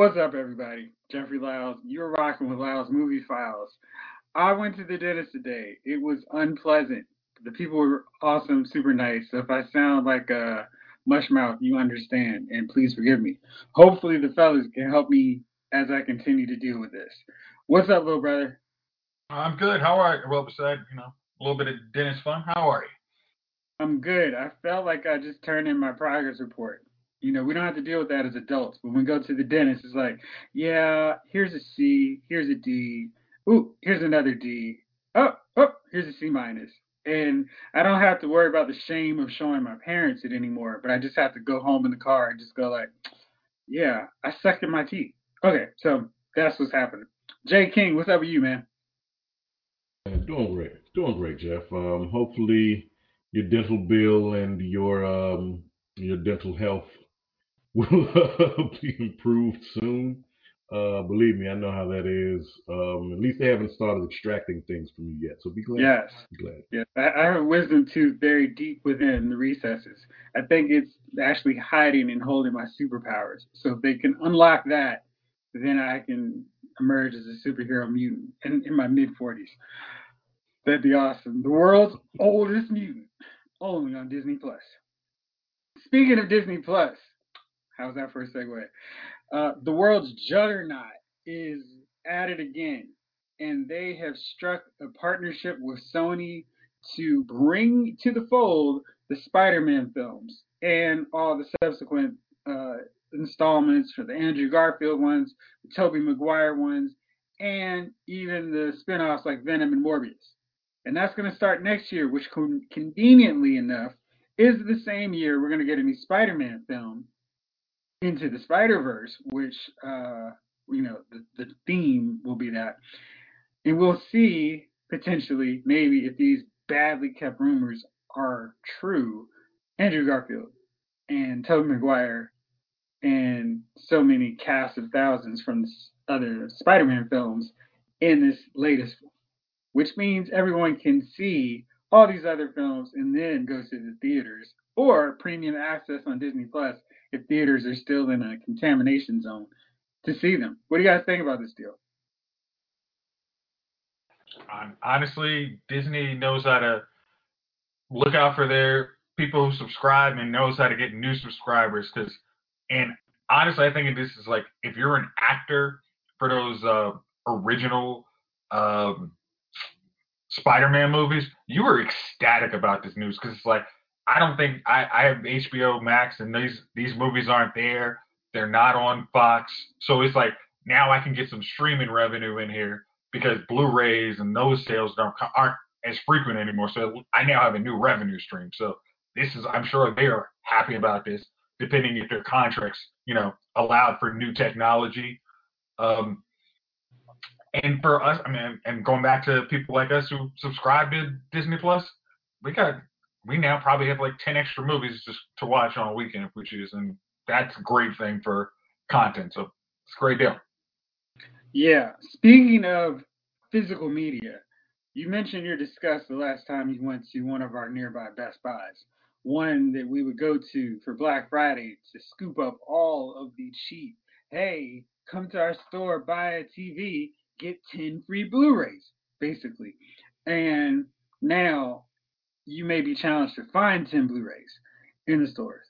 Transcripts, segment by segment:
What's up, everybody? Jeffrey Lyles. You're rocking with Lyles Movie Files. I went to the dentist today. It was unpleasant. The people were awesome, super nice. So if I sound like a mush mouth, you understand, and please forgive me. Hopefully, the fellas can help me as I continue to deal with this. What's up, little brother? I'm good. How are you? Well, besides, you know, a little bit of dentist fun. How are you? I'm good. I felt like I just turned in my progress report. You know, we don't have to deal with that as adults. But when we go to the dentist, it's like, yeah, here's a C, here's a D, ooh, here's another D. Oh, oh, here's a C minus. And I don't have to worry about the shame of showing my parents it anymore, but I just have to go home in the car and just go like, yeah, I sucked in my teeth. Okay, so that's what's happening. Jay King, what's up with you, man? Uh, doing great, doing great, Jeff. Um, hopefully your dental bill and your um, your dental health will be improved soon. Uh, believe me, I know how that is. Um, at least they haven't started extracting things from you yet, so be glad. Yes. Be glad. Yes. I, I have wisdom tooth very deep within the recesses. I think it's actually hiding and holding my superpowers. So if they can unlock that, then I can emerge as a superhero mutant in, in my mid 40s. That'd be awesome. The world's oldest mutant, only on Disney Plus. Speaking of Disney Plus, how's that for a segue? Uh, the world's juggernaut is at it again, and they have struck a partnership with Sony to bring to the fold the Spider-Man films and all the subsequent uh, installments for the Andrew Garfield ones, the Tobey Maguire ones, and even the spin-offs like Venom and Morbius. And that's going to start next year, which con- conveniently enough is the same year we're going to get a new Spider-Man film into the Spider Verse, which uh, you know the, the theme will be that, and we'll see potentially maybe if these badly kept rumors are true, Andrew Garfield and Tobey Maguire and so many cast of thousands from other Spider-Man films in this latest which means everyone can see all these other films and then go to the theaters or premium access on Disney Plus if theaters are still in a contamination zone to see them. What do you guys think about this deal? Honestly, Disney knows how to look out for their people who subscribe and knows how to get new subscribers. Because, and honestly, I think this is like if you're an actor for those uh, original um, Spider-Man movies, you were ecstatic about this news because it's like I don't think I, I have HBO Max and these these movies aren't there. They're not on Fox, so it's like now I can get some streaming revenue in here because Blu-rays and those sales don't aren't as frequent anymore. So I now have a new revenue stream. So this is I'm sure they are happy about this, depending if their contracts you know allowed for new technology. Um, and for us, I mean, and going back to people like us who subscribe to Disney Plus, we got we now probably have like 10 extra movies just to watch on a weekend if we choose. And that's a great thing for content. So it's a great deal. Yeah. Speaking of physical media, you mentioned your disgust the last time you went to one of our nearby Best Buys. One that we would go to for Black Friday to scoop up all of the cheap, hey, come to our store, buy a TV, get 10 free Blu rays, basically. And now you may be challenged to find 10 Blu-rays in the stores.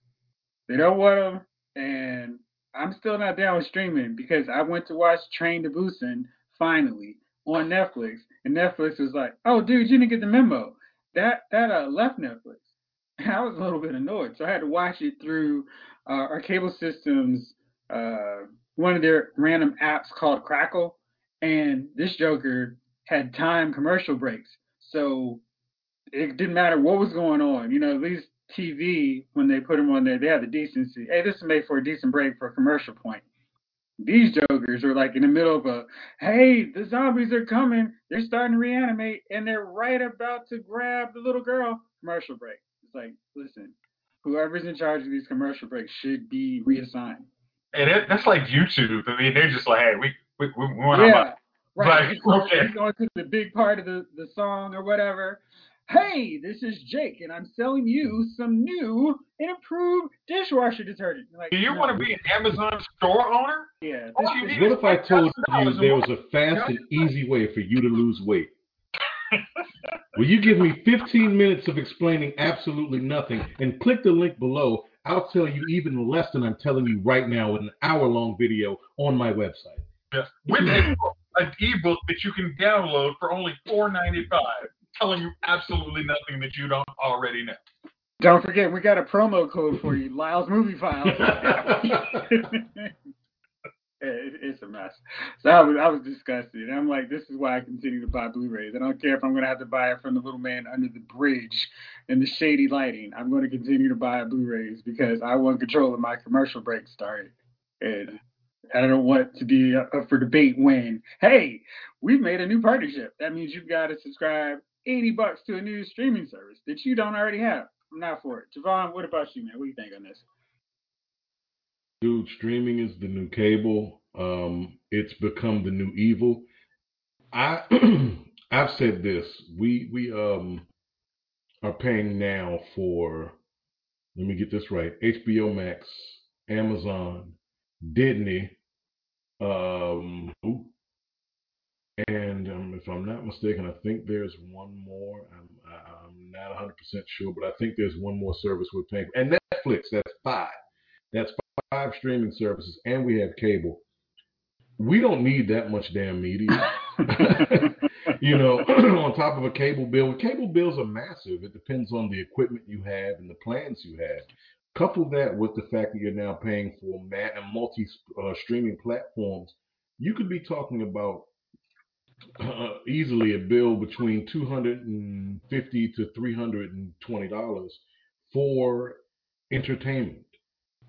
They don't want them, and I'm still not down with streaming because I went to watch Train to Busan finally on Netflix, and Netflix was like, "Oh, dude, you didn't get the memo. That that uh, left Netflix." And I was a little bit annoyed, so I had to watch it through uh, our cable system's uh, one of their random apps called Crackle, and this Joker had time commercial breaks, so it didn't matter what was going on. You know, at least TV when they put them on there, they had the decency. Hey, this is made for a decent break for a commercial point. These jokers are like in the middle of a, hey, the zombies are coming. They're starting to reanimate, and they're right about to grab the little girl. Commercial break. It's like, listen, whoever's in charge of these commercial breaks should be reassigned. And it, that's like YouTube. I mean, they're just like, hey, we we, we want yeah, our right. Like, okay. He's going to the big part of the, the song or whatever hey, this is Jake, and I'm selling you some new and improved dishwasher detergent. Like, Do you no. want to be an Amazon store owner? Yeah. All this you need What if I told you there was a fast and easy way for you to lose weight? Will you give me 15 minutes of explaining absolutely nothing and click the link below? I'll tell you even less than I'm telling you right now in an hour long video on my website. Yes. With an ebook that you can download for only $4.95, telling you absolutely nothing that you don't already know. Don't forget, we got a promo code for you, Lyles Movie Files. It- it's a mess. So I was I was disgusted. I'm like, this is why I continue to buy Blu-rays. I don't care if I'm gonna have to buy it from the little man under the bridge in the shady lighting. I'm gonna continue to buy Blu-rays because I want control of my commercial break started. And I don't want to be up for debate when, hey, we've made a new partnership. That means you've got to subscribe 80 bucks to a new streaming service that you don't already have. I'm not for it. Javon, what about you, man? What do you think on this? Dude, streaming is the new cable. Um, it's become the new evil. I I've said this. We we um are paying now for let me get this right. HBO Max, Amazon, Disney, um and um, if I'm not mistaken, I think there's one more. I'm I- I'm not 100% sure, but I think there's one more service we're paying. And Netflix, that's five. That's five streaming services, and we have cable. We don't need that much damn media. you know, on top of a cable bill. Cable bills are massive. It depends on the equipment you have and the plans you have. Couple that with the fact that you're now paying for multi uh, streaming platforms, you could be talking about uh, easily a bill between two hundred and fifty to three hundred and twenty dollars for entertainment.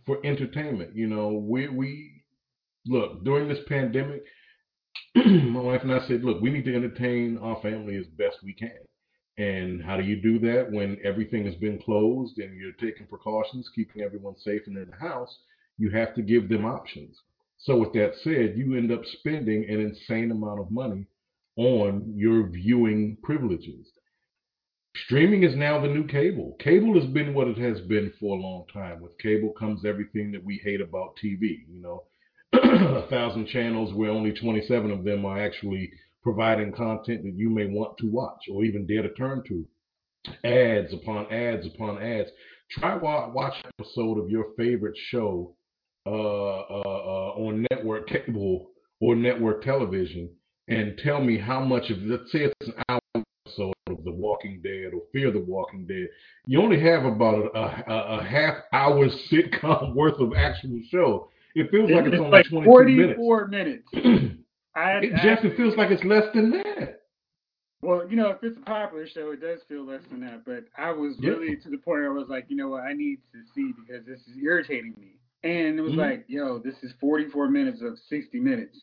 For entertainment, you know, we we look during this pandemic. my wife and I said, look, we need to entertain our family as best we can. And how do you do that when everything has been closed and you're taking precautions, keeping everyone safe and in the house? You have to give them options. So, with that said, you end up spending an insane amount of money on your viewing privileges. Streaming is now the new cable. Cable has been what it has been for a long time. With cable comes everything that we hate about TV. You know, a thousand channels where only 27 of them are actually providing content that you may want to watch or even dare to turn to. Ads upon ads upon ads. Try wa- watch an episode of your favorite show uh, uh, uh, on network cable or network television and tell me how much of let's say it's an hour episode of The Walking Dead or Fear the Walking Dead. You only have about a, a, a half hour sitcom worth of actual show. It feels like it's, only like 22 minutes. 44 minutes. I, It, I- Jeff, it feels like it's less than that. well, you know, if it's a popular show, it does feel less than that. But I was Yeah. really to the point where I was like, you know what, I need to see because this is irritating me. And it was Mhm. like, yo, this is 44 minutes of 60 minutes.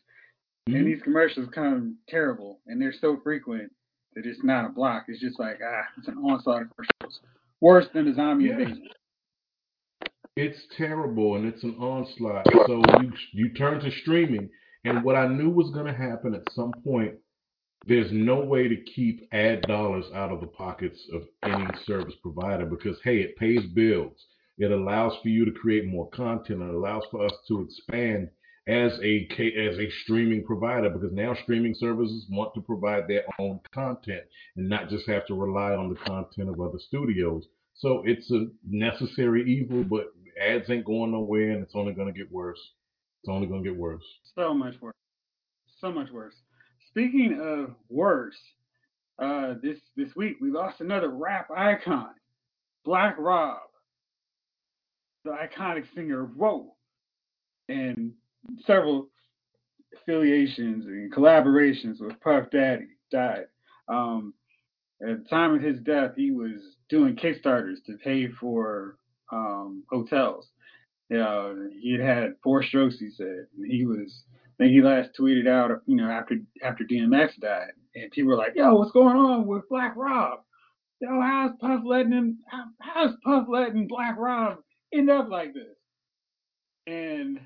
Mhm. And these commercials come terrible, and they're so frequent that it's not a block. It's just like, ah, it's an onslaught of commercials. Worse than the zombie Yeah. invasion. It's terrible and it's an onslaught. So you you turn to streaming, and what I knew was going to happen at some point. There's no way to keep ad dollars out of the pockets of any service provider because hey, it pays bills. It allows for you to create more content. It allows for us to expand as a as a streaming provider because now streaming services want to provide their own content and not just have to rely on the content of other studios. So it's a necessary evil, but ads ain't going nowhere, and it's only going to get worse. It's only going to get worse. So much worse. So much worse. Speaking of worse, uh, this this week we lost another rap icon, Black Rob, the iconic singer of Whoa, and several affiliations and collaborations with Puff Daddy died. Um, at the time of his death, he was doing Kickstarters to pay for um, hotels. Yeah, he had had four strokes. He said, he was. I think he last tweeted out, you know, after after DMX died, and people were like, "Yo, what's going on with Black Rob? Yo, how's Puff letting him? How, how's Puff letting Black Rob end up like this?" And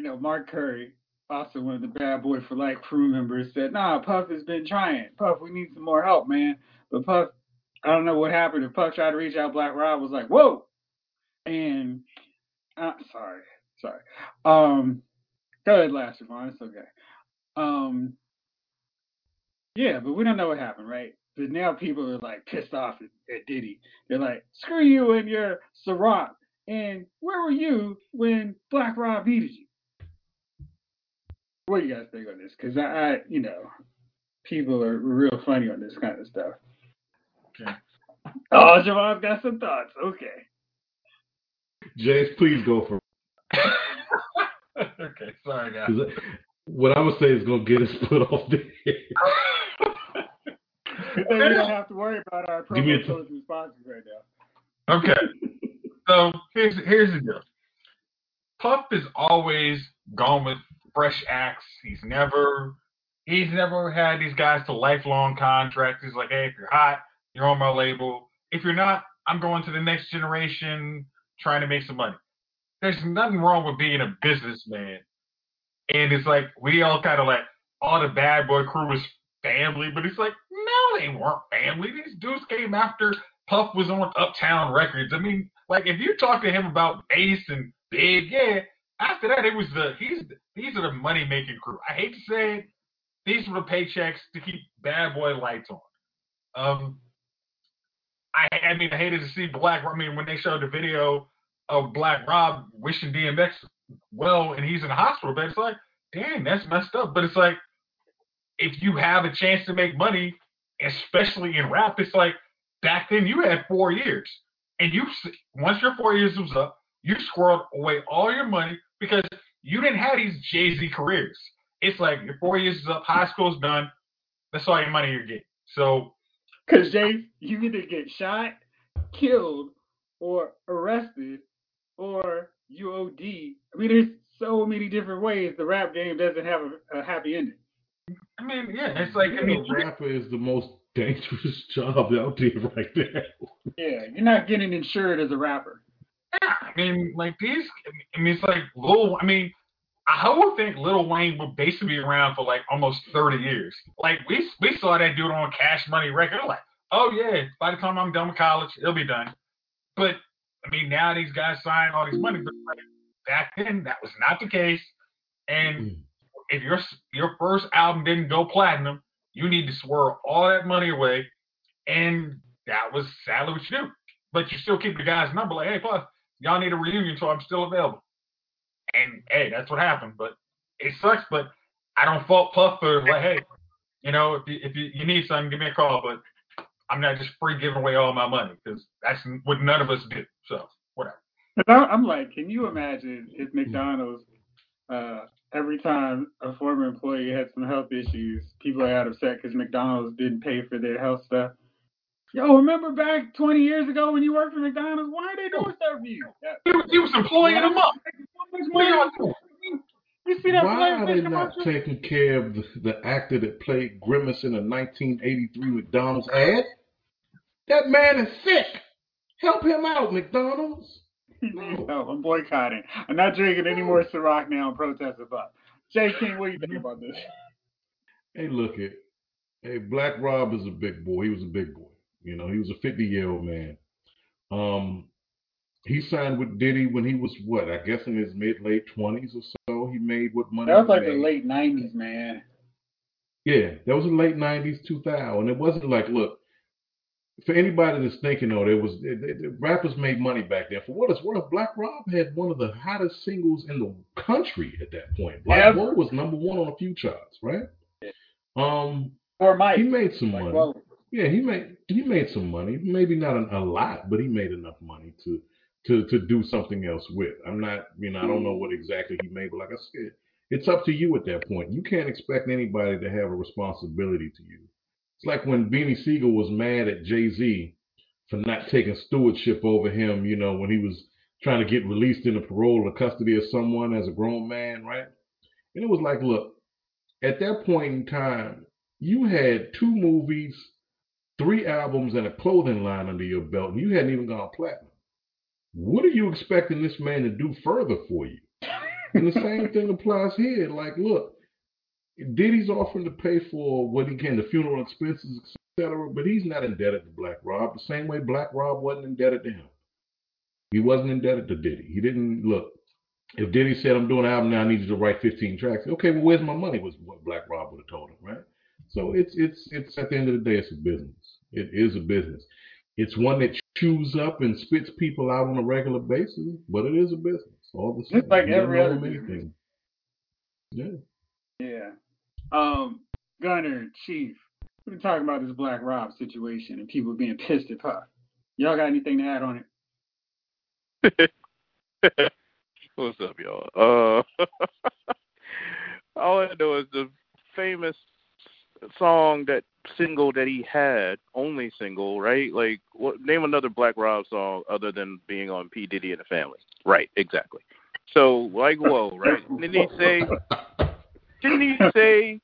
you know, Mark Curry, also one of the Bad Boy for Life crew members, said, "Nah, Puff has been trying. Puff, we need some more help, man." But Puff I don't know what happened. If Puff tried to reach out, Black Rob was like, "Whoa," and uh, sorry, sorry. Um, go ahead, last one. It's okay. Um, yeah, but we don't know what happened, right? But now people are like pissed off at, at Diddy. They're like, "Screw you and your Ciroc." And where were you when Black Rob needed you? What do you guys think on this? Because I, I, you know, people are real funny on this kind of stuff. Okay. Oh, Javon's got some thoughts. Okay. James, please go for. okay, sorry guys. What I'm gonna say is gonna get us put off the air. Then we don't have to worry about our Give me promo t- codes and sponsors right now. Okay. So here's here's the deal. Puff is always gone with fresh acts. He's never he's never had these guys to lifelong contracts. He's like, hey, if you're hot, you're on my label. If you're not, I'm going to the next generation trying to make some money. There's nothing wrong with being a businessman. And it's like we all kind of like all the bad boy crew was family, but it's like, no, they weren't family. These dudes came after Puff was on Uptown Records. I mean, like if you talk to him about Mase and big, yeah. After that, it was the he's these are the money making crew. I hate to say it, these were the paychecks to keep bad boy lights on. Um, I I mean I hated to see Black. I mean when they showed the video of Black Rob wishing DMX well and he's in the hospital bed, it's like, damn, that's messed up. But it's like if you have a chance to make money, especially in rap, it's like back then you had four years, and you once your four years was up, you squirreled away all your money because you didn't have these Jay Z careers. It's like your four years is up, high school's done. That's all your money you're getting. So Because Jay, you either get shot, killed, or arrested, or you OD. I mean, there's so many different ways the rap game doesn't have a, a happy ending. I mean, yeah, it's like I mean, a rapper is the most dangerous job out there right there. Yeah, you're not getting insured as a rapper. Yeah, I mean, like these. I mean, it's like Lil. I mean, I would think Lil Wayne would basically be around for like almost thirty years. Like we we saw that dude on Cash Money record. Like, oh yeah, by the time I'm done with college, it'll be done. But I mean, now these guys sign all these money. But like, back then, that was not the case. And mm-hmm. if your your first album didn't go platinum, you need to swear all that money away. And that was sadly what you do. But you still keep the guy's number. Like, hey, plus, y'all need a reunion, so I'm still available. And hey, that's what happened. But it sucks. But I don't fault Puff for like, hey, you know, if you, if you, you need something, give me a call. But I'm not just free giving away all my money because that's what none of us do. So whatever. I'm like, can you imagine if McDonald's, uh, every time a former employee had some health issues, people got upset because McDonald's didn't pay for their health stuff. Yo, remember back 20 years ago when you worked for McDonald's? Why are they doing stuff for you? Yeah. He was, he was employing them up. So much What are money. y'all doing? You see that Why are they not taking care of the, the actor that played Grimace in a 1983 McDonald's ad? That man is sick. Help him out, McDonald's. no, I'm boycotting. I'm not drinking any more Ciroc now and protesting about. Jay King, what do you think about this? Hey, look it. Hey, Black Rob is a big boy. He was a big boy. You know, he was a 50 year old man. Um, he signed with Diddy when he was what? I guess in his mid late 20s or so. He made what money? That was like he the late 90s, man. Yeah, that was the late '90s, 2000. It wasn't like, look, for anybody that's thinking, though, there was it, it- rappers made money back then. For what it's worth, Black Rob had one of the hottest singles in the country at that point. Black Ever. Boy was number one on a few charts, right? Um, Or Mike. he made some like, money. Yeah, he made he made some money. Maybe not a, a lot, but he made enough money to to to do something else with. I'm not, you know, I don't know what mm-hmm. exactly he made, but like I said, it's up to you at that point. You can't expect anybody to have a responsibility to you. It's like when Beanie Sigel was mad at Jay Z for not taking stewardship over him, you know, when he was trying to get released into parole or custody of someone as a grown man, right? And it was like, look, at that point in time, you had two movies, three albums, and a clothing line under your belt, and you hadn't even gone platinum. What are you expecting this man to do further for you? And the same thing applies here. Like, look, Diddy's offering to pay for what he can, the funeral expenses, etc. But he's not indebted to Black Rob the same way Black Rob wasn't indebted to him. He wasn't indebted to Diddy. He didn't look. If Diddy said, "I'm doing an album now, I need you to write 15 tracks," okay, well, where's my money? Was what Black Rob would have told him, right? So it's it's it's at the end of the day, it's a business. It is a business. It's one that chews up and spits people out on a regular basis, but it is a business. All the same, Just like You every don't other owe him anything. Yeah. Yeah. Um, Gunner, Chief, we've been talking about this Black Rob situation and people being pissed at Puff. Y'all got anything to add on it? What's up, y'all? Uh, all I know is the famous song that single that he had, only single, right? Like, what? Name another Black Rob song other than being on P Diddy and the Family. Right, exactly. So, like, whoa, right? Didn't he say? Didn't he say?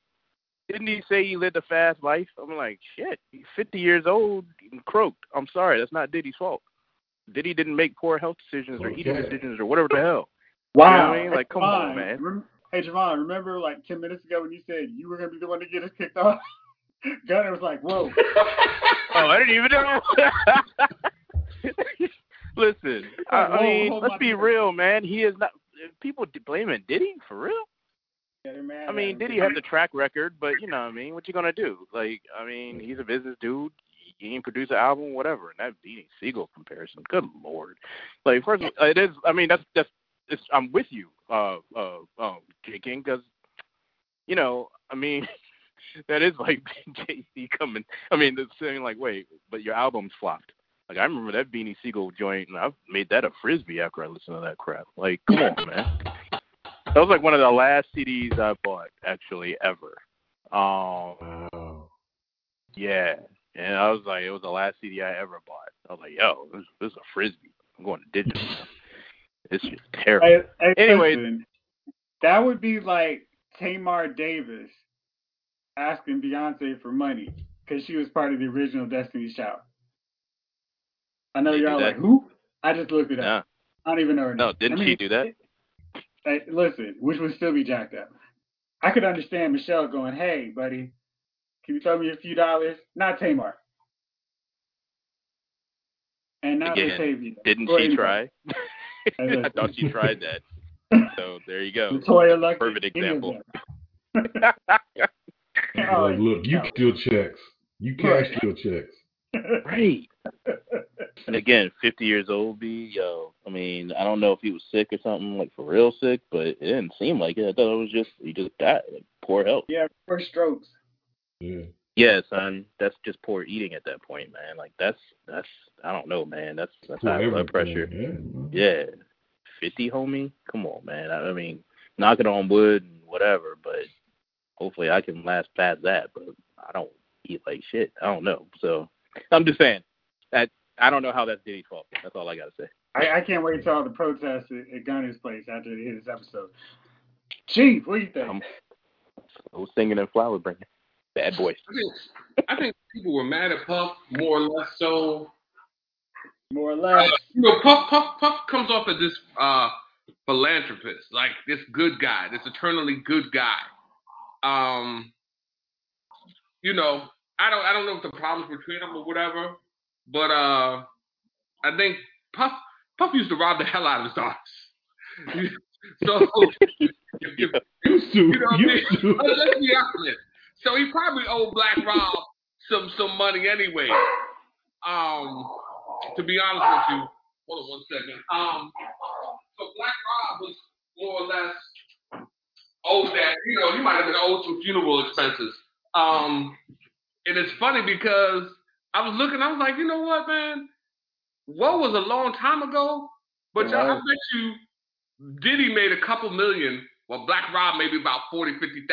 Didn't he say he lived a fast life? I'm like, shit. He's 50 years old and croaked. I'm sorry, that's not Diddy's fault. Diddy didn't make poor health decisions or eating Okay. decisions or whatever the hell. Wow. You know what I mean? Like, come on, man. hey, Javon, remember like 10 minutes ago when you said you were going to be the one to get us kicked off? Gunner was like, whoa. Oh, I didn't even know. Listen, I, I Whoa, mean, hold let's be beer. real, man. He is not. People blaming Diddy for real. I mean. Diddy has the track record, but you know what I mean. What you gonna do? Like, I mean, he's a business dude. He ain't produce an album, whatever. And that Beanie Sigel comparison, good lord. Like, first, all, it is. I mean, that's that's. It's, I'm with you, uh, uh, um, J King, because you know, I mean, that is like Jay Z coming. I mean, the saying like, wait, but your album's flopped. Like I remember that Beanie Sigel joint, and I've made that a frisbee after I listened to that crap. Like, come on, man. That was like one of the last CDs I bought actually ever. Um, Wow. yeah, and I was like, it was the last CD I ever bought. I was like, yo, this, this is a frisbee. I'm going to digital. It's just terrible. Hey, hey, Anyway. that would be like Tamar Davis asking Beyonce for money because she was part of the original Destiny's Child. I know y'all like who? I just looked it up. I don't even know her name. No, didn't I she do that? Listen, which would still be jacked up. I could understand Michelle going, "Hey, buddy, can you throw me a few dollars?" Not Tamar. And not Again, LaTavia. Didn't Or she anybody. try? I thought she tried that. So there you go. LeToya Perfect example. them. Oh, Like, look, you no. steal checks. You cash Right. steal checks. right. And again, 50 years old, B, yo. I mean, I don't know if he was sick or something, like for real sick, but it didn't seem like it. I thought it was just, he just died, like poor health. yeah, four strokes. Yeah. Yeah, son, that's just poor eating at that point, man. Like that's, that's, I don't know, man. That's, that's For high blood pressure. Yeah. man. Yeah. 50, homie? Come on, man. I, I mean, knock it on wood and whatever, but hopefully I can last past that, but I don't eat like shit. I don't know. So I'm just saying that I don't know how that's Diddy's fault. That's all I got to say. I, I can't wait till all the protests at, at Gunner's place after they this episode. Chief, what do you think? I'm I was singing and flower bringing. Bad boys. I think, I think people were mad at Puff more or less so. More or less. You know, Puff Puff Puff comes off as this uh, philanthropist, like this good guy, this eternally good guy. Um, you know, I don't I don't know if the problems between them or whatever, but uh, I think Puff Puff used to rob the hell out of his daughters. so if, if, Used to. You know what I mean? Used to. Let's be honest. So he probably owed Black Rob some some money anyway. Um, to be honest with you, hold on one second. Um, so Black Rob was more or less owed that. You know, he might have been owed some funeral expenses. Um, and it's funny because I was looking, I was like, you know what, man? What was a long time ago, but y'all, I bet you Diddy made a couple million, while Black Rob maybe about 40, 50,000.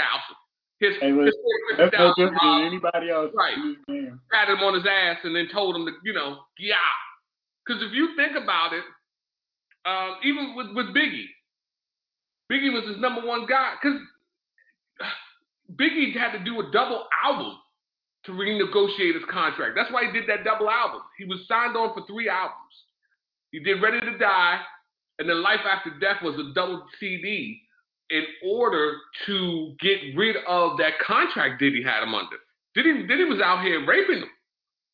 His, Hey, his 40, That's no 50,000 different Rob anybody else Right. in this game. patted him on his ass and then told him to, you know, yeah. Because if you think about it, um, even with, with Biggie, Biggie was his number one guy. Because Biggie had to do a double album to renegotiate his contract. That's why he did that double album. He was signed on for three albums. He did Ready to Die, and then Life After Death was a double CD. in order to get rid of that contract Diddy had him under. Diddy Diddy was out here raping them.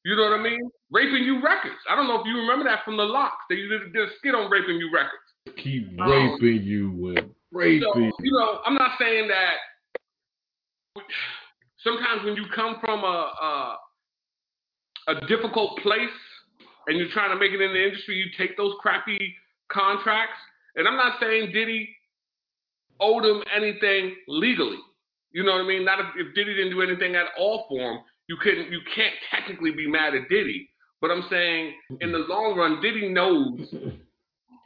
You know what I mean? Raping You Records. I don't know if you remember that from the LOX. They did, a skit on Raping You Records. Keep raping um, you and raping. So, you know, I'm not saying that. Sometimes when you come from a, a a difficult place and you're trying to make it in the industry, you take those crappy contracts. And I'm not saying Diddy owed him anything legally. You know what I mean? Not if, if Diddy didn't do anything at all for him, you couldn't you can't technically be mad at Diddy. But I'm saying in the long run, Diddy knows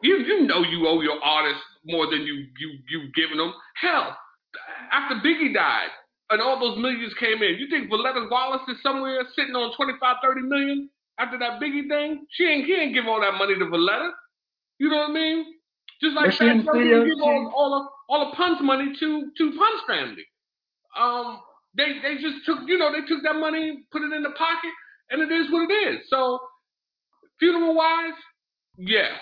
you you know you owe your artist more than you you you've given them. Hell, after Biggie died and all those millions came in, you think Voletta Wallace is somewhere sitting on 25, 30 million after that Biggie thing? She ain't he ain't give all that money to Valletta. You know what I mean? Just like Fat Joe give all, all of all the Pun's money to to Pun's family. Um, they they just took you know they took that money, put it in the pocket, and it is what it is. So funeral wise, yeah.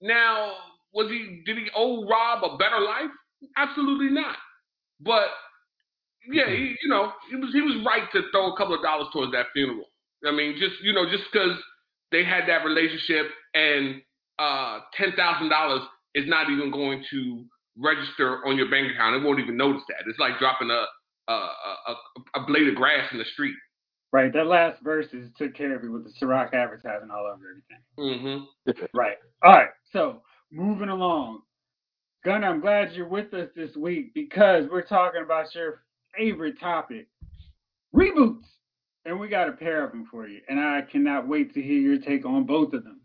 Now was he did he owe Rob a better life? Absolutely not. But yeah, he, you know he was he was right to throw a couple of dollars towards that funeral. I mean, just you know just because they had that relationship and uh, ten thousand dollars is not even going to register on your bank account. It won't even notice that. It's like dropping a a, a, a blade of grass in the street. Right. That last verse is took care of it with the Ciroc advertising all over everything. Mm-hmm. right. All right. So moving along. Gunner, I'm glad you're with us this week because we're talking about your favorite topic, reboots. And we got a pair of them for you. And I cannot wait to hear your take on both of them.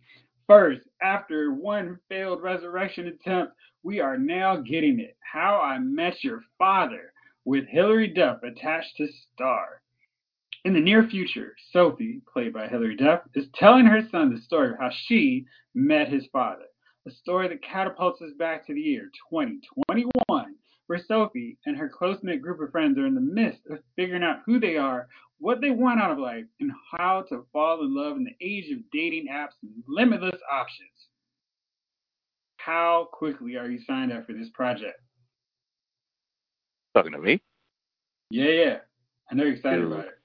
First, after one failed resurrection attempt, we are now getting it. How I Met Your Father with Hilary Duff attached to star. In the near future, Sophie, played by Hilary Duff, is telling her son the story of how she met his father. A story that catapults us back to the year 2021, where Sophie and her close knit group of friends are in the midst of figuring out who they are, what they want out of life, and how to fall in love in the age of dating apps and limitless options. How quickly are you signed up for this project? Talking to me? Yeah, yeah. I know you're excited Dude, about it.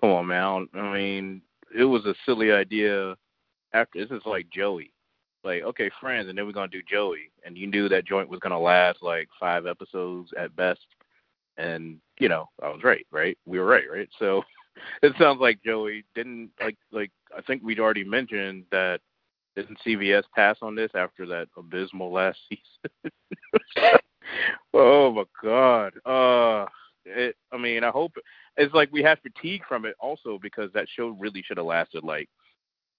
Come on, man. I mean, it was a silly idea. After this is like Joey, like okay, friends, and then we're gonna do Joey, and you knew that joint was gonna last like five episodes at best, and you know I was right, right? We were right, right? So it sounds like Joey didn't like like I think we'd already mentioned that didn't CBS pass on this after that abysmal last season? oh my god. Uh it, I mean, I hope it's like we have fatigue from it also because that show really should have lasted like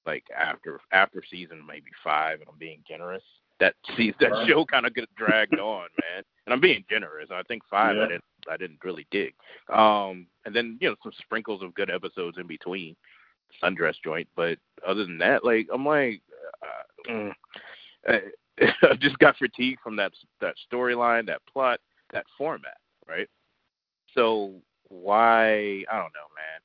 like after after season maybe five, and I'm being generous. That sees that right. show kind of get dragged on, man. And I'm being generous. I think five yeah. I didn't I didn't really dig. Um, and then you know some sprinkles of good episodes in between, sundress joint. But other than that, like I'm like, uh, mm, I just got fatigued from that that storyline, that plot, that format, right? So why? I don't know, man.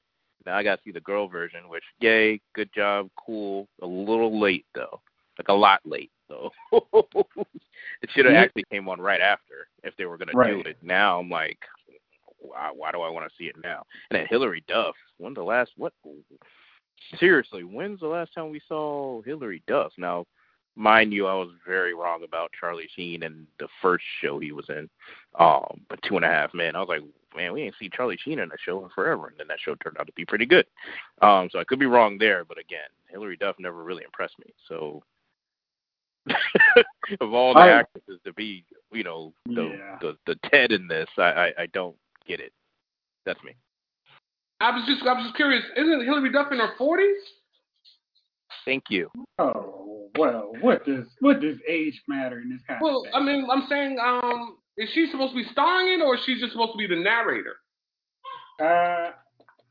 Now I got to see the girl version, which yay, good job, cool. A little late though, like a lot late though. it should have actually came on right after if they were gonna right. do it. Now I'm like, why, why do I want to see it now? And then Hilary Duff. When the last what? Seriously, when's the last time we saw Hilary Duff? Now mind you, I was very wrong about Charlie Sheen and the first show he was in, um, but Two and a Half Men. I was like, man, we ain't seen Charlie Sheen in a show in forever, and then that show turned out to be pretty good. Um, so I could be wrong there, but again, Hilary Duff never really impressed me. So of all the I, actresses to be, you know, the, yeah. the the Ted in this, I, I I don't get it. That's me. I was just I was just curious. Isn't Hilary Duff in her forties? Thank you. Oh well, what does what does age matter in this kind well, of? Well, I mean, I'm saying, um, is she supposed to be starring it, or is she just supposed to be the narrator? Uh,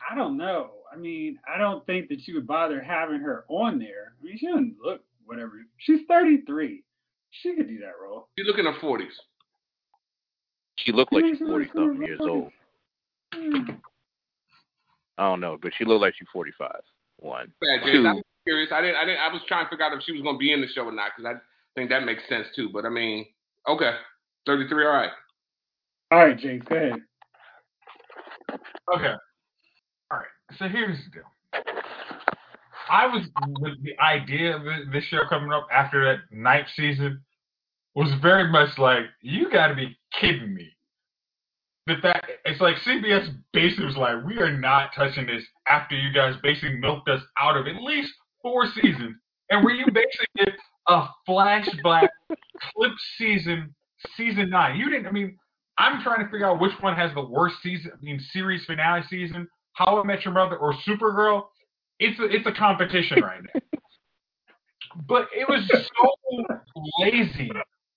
I don't know. I mean, I don't think that you would bother having her on there. I mean, she doesn't look whatever. She's 33. She could do that role. She look in her 40s. She looked like she's 40 something years old. Hmm. I don't know, but she looked like she's 45. One. Bad, Two. I'm curious. I didn't. I didn't. I was trying to figure out if she was going to be in the show or not because I think that makes sense too. But I mean, okay. 33, all right. All right, James, go ahead. Okay. All right. So here's the deal. I was with the idea of this show coming up after that ninth season was very much like you got to be kidding me. That that it's like CBS basically was like we are not touching this after you guys basically milked us out of at least four seasons, and where you basically did a flashback clip season, season nine. You didn't. I mean, I'm trying to figure out which one has the worst season. I mean, series finale season, How I Met Your Mother, or Supergirl. It's a, it's a competition right now. but it was so lazy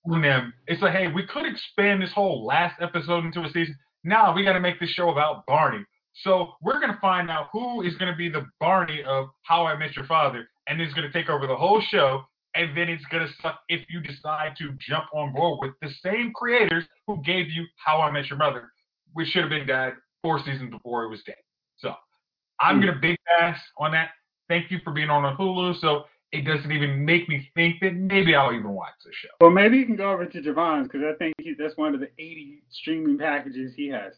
on them. It's like, hey, we could expand this whole last episode into a season. Now we got to make this show about Barney. So we're gonna find out who is gonna be the Barney of How I Met Your Father, and it's gonna take over the whole show. And then it's gonna suck if you decide to jump on board with the same creators who gave you How I Met Your Mother, which should have been dead four seasons before it was dead. So I'm hmm. gonna big pass on that. Thank you for being on a Hulu. So it doesn't even make me think that maybe I'll even watch the show. Well, maybe you can go over to Javon's because I think he, that's one of the 80 streaming packages he has.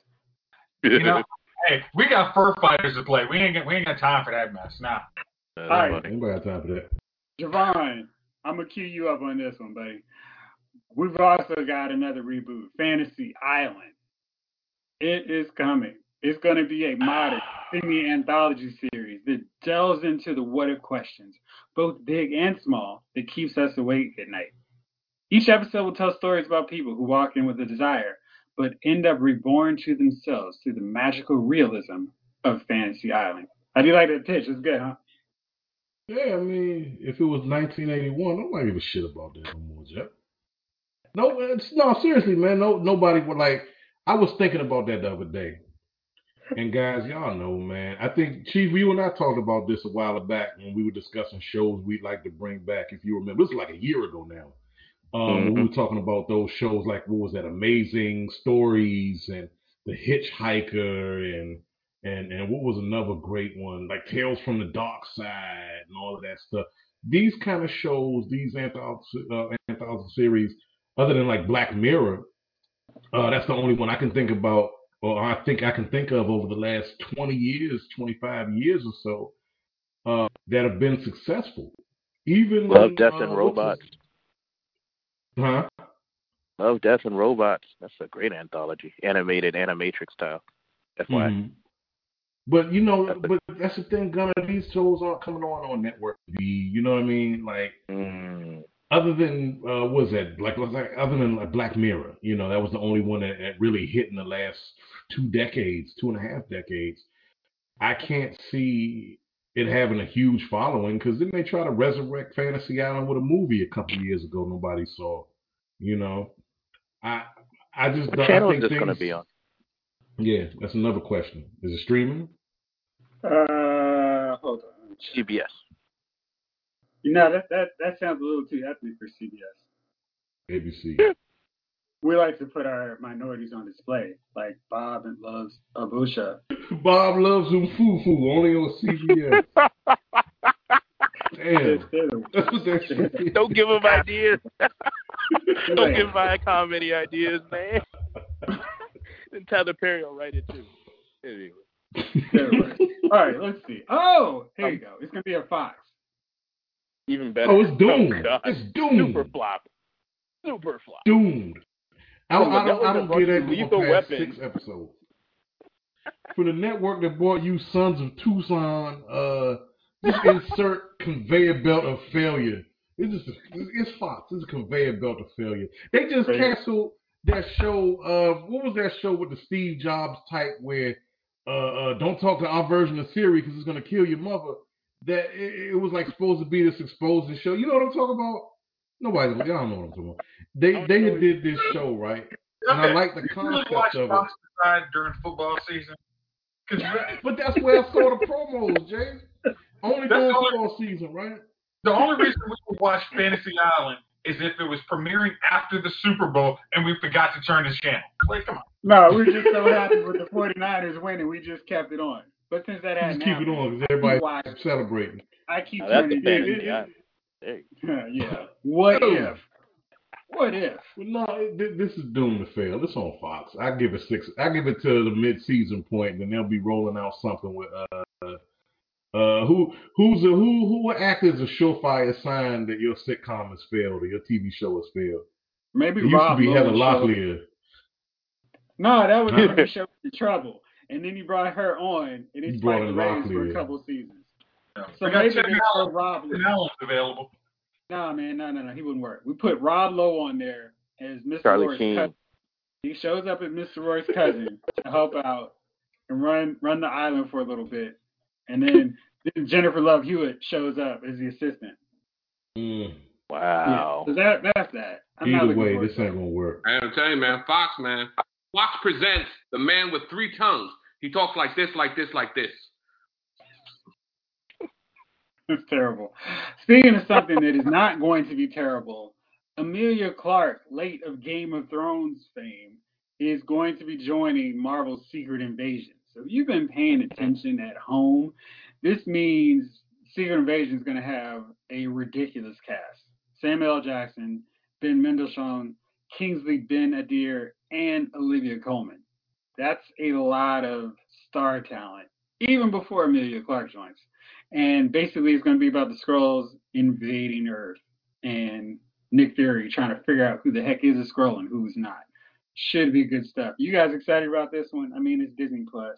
You know, hey, we got fur fighters to play. We ain't got we ain't got time for that mess. Nah. All right. Anybody got time for that? Javon, I'm gonna cue you up on this one, buddy. We've also got another reboot, Fantasy Island. It is coming. It's to be a modern semi anthology series that delves into the what if questions, both big and small, that keeps us awake at night. Each episode will tell stories about people who walk in with a desire, but end up reborn to themselves through the magical realism of Fantasy Island. How do you like that pitch? It's good, huh? Yeah, I mean, if it was 1981, nobody give a shit about that no more, Jeff. No, it's, no, seriously, man. No, nobody would like. I was thinking about that the other day. And guys, y'all know, man. I think Chief, you and I talked about this a while back when we were discussing shows we'd like to bring back. If you remember, this is like a year ago now. Um, mm-hmm. we were talking about those shows like what was that, Amazing Stories and The Hitchhiker and and and what was another great one like Tales from the Dark Side and all of that stuff. These kind of shows, these anthology, uh, anthology series, other than like Black Mirror, uh, that's the only one I can think about or I think I can think of over the last 20 years, 25 years or so, uh, that have been successful. Even Love, Death, uh, and Robots. Huh? Love, Death, and Robots. That's a great anthology, animated animatrix style. That's why. Mm-hmm. But you know, but that's the thing, Gunner. These shows aren't coming on on network TV. You know what I mean? Like, mm other than uh, what was that like like other than like Black Mirror, you know, that was the only one that, that really hit in the last two decades, two and a half decades. I can't see it having a huge following because then they try to resurrect Fantasy Island with a movie a couple of years ago nobody saw. You know, I I just what channel is this going to be on? Yeah, that's another question. Is it streaming? Uh, hold on. CBS. You know that that that sounds a little too ethnic for CBS. ABC. We like to put our minorities on display, like Bob and loves Abusha. Bob loves Umfufu, only on CBS. Damn. Don't give him ideas. Don't give my comedy ideas, man. and Tyler Perry will write it too. Anyway. All right, let's see. Oh, here you go. It's gonna be a Fox. Even better. Oh, it's doomed. Oh, it's doomed. Super flop. Super flop. Doomed. I, don't, I don't, I don't get that lethal weapon. six episodes. For the network that brought you Sons of Tucson, uh, just insert conveyor belt of failure. It's just it's Fox. It's a conveyor belt of failure. They just canceled that show. Uh, what was that show with the Steve Jobs type where uh, uh don't talk to our version of Siri because it's gonna kill your mother that it, it, was like supposed to be this exposing show. You know what I'm talking about? Nobody, y'all don't know what I'm talking about. They they did this show right, and I like the concept of it. during football season. but that's where I saw the promos, Jay. Only during football season, right? The only reason we would watch Fantasy Island is if it was premiering after the Super Bowl and we forgot to turn the channel. Like, come on. No, we're just so happy with the 49ers winning. We just kept it on. But since that happened, keep it on because everybody's celebrating. I keep oh, turning it. Yeah. yeah. What if? What if? Well, no, this is doomed to fail. It's on Fox. I give it six. I give it to the mid-season point, then they'll be rolling out something with uh, uh, who who's a who who act as a surefire sign that your sitcom has failed or your TV show has failed? Maybe it used Rob to be Heather Locklear. No, that was when the show in trouble, and then he brought her on, and it's brought in for a couple seasons. Yeah. So maybe they Rob Allen's available. Nah, man, no, no, no, he wouldn't work. We put Rob Lowe on there as Mr. Charlie Roy's cousin. He shows up as Mr. Roy's cousin to help out and run run the island for a little bit, and then, then Jennifer Love Hewitt shows up as the assistant. Mm. Wow. Yeah, so that that's that. I'm Either way, this ain't gonna work. I'm telling you, man, Fox, man. Fox presents the man with three tongues. He talks like this, like this, like this. It's terrible. Speaking of something that is not going to be terrible, Emilia Clarke, late of Game of Thrones fame, is going to be joining Marvel's Secret Invasion. So if you've been paying attention at home, this means Secret Invasion is going to have a ridiculous cast. Samuel L. Jackson, Ben Mendelsohn, Kingsley Ben-Adir, and Olivia Colman. That's a lot of star talent, even before Emilia Clarke joins. And basically, it's going to be about the Skrulls invading Earth and Nick Fury trying to figure out who the heck is a Skrull and who's not. Should be good stuff. You guys excited about this one? I mean, it's Disney Plus.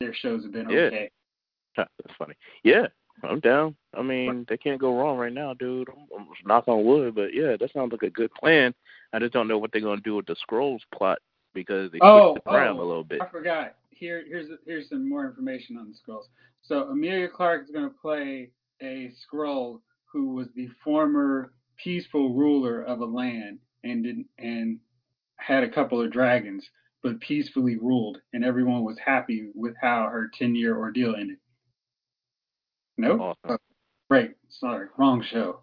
Their shows have been yeah. okay. That's funny. Yeah, I'm down. I mean, they can't go wrong right now, dude. I'm, I'm knock on wood, but yeah, that sounds like a good plan. I just don't know what they're gonna do with the Skrulls plot because they oh, switched it around oh, a little bit. I forgot. Here, here's here's some more information on the Skrulls. So Emilia Clarke is gonna play a Skrull who was the former peaceful ruler of a land and did, and had a couple of dragons, but peacefully ruled, and everyone was happy with how her ten year ordeal ended. No, awesome. oh, right. Sorry, wrong show.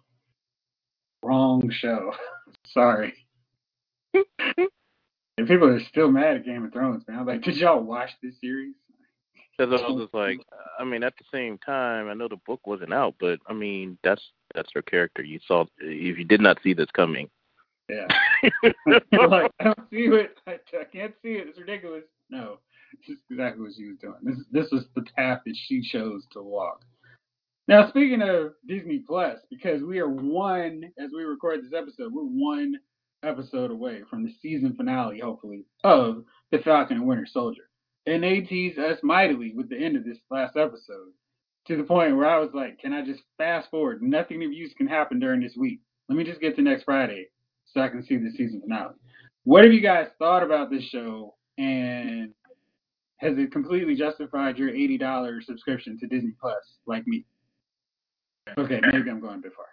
Wrong show. Sorry. and people are still mad at Game of Thrones, man. I'm like, did y'all watch this series? Because I was just like, I mean, at the same time, I know the book wasn't out, but I mean, that's that's her character. You saw if you did not see this coming. Yeah. like, I don't see it. I, I can't see it. It's ridiculous. No, it's exactly what she was doing. This this was the path that she chose to walk. Now, speaking of Disney Plus, because we are one, as we record this episode, we're one episode away from the season finale, hopefully, of The Falcon and Winter Soldier. And they teased us mightily with the end of this last episode to the point where I was like, can I just fast forward? Nothing of use can happen during this week. Let me just get to next Friday so I can see the season finale. What have you guys thought about this show? And has it completely justified your $80 subscription to Disney Plus, like me? Okay, maybe I'm going too far.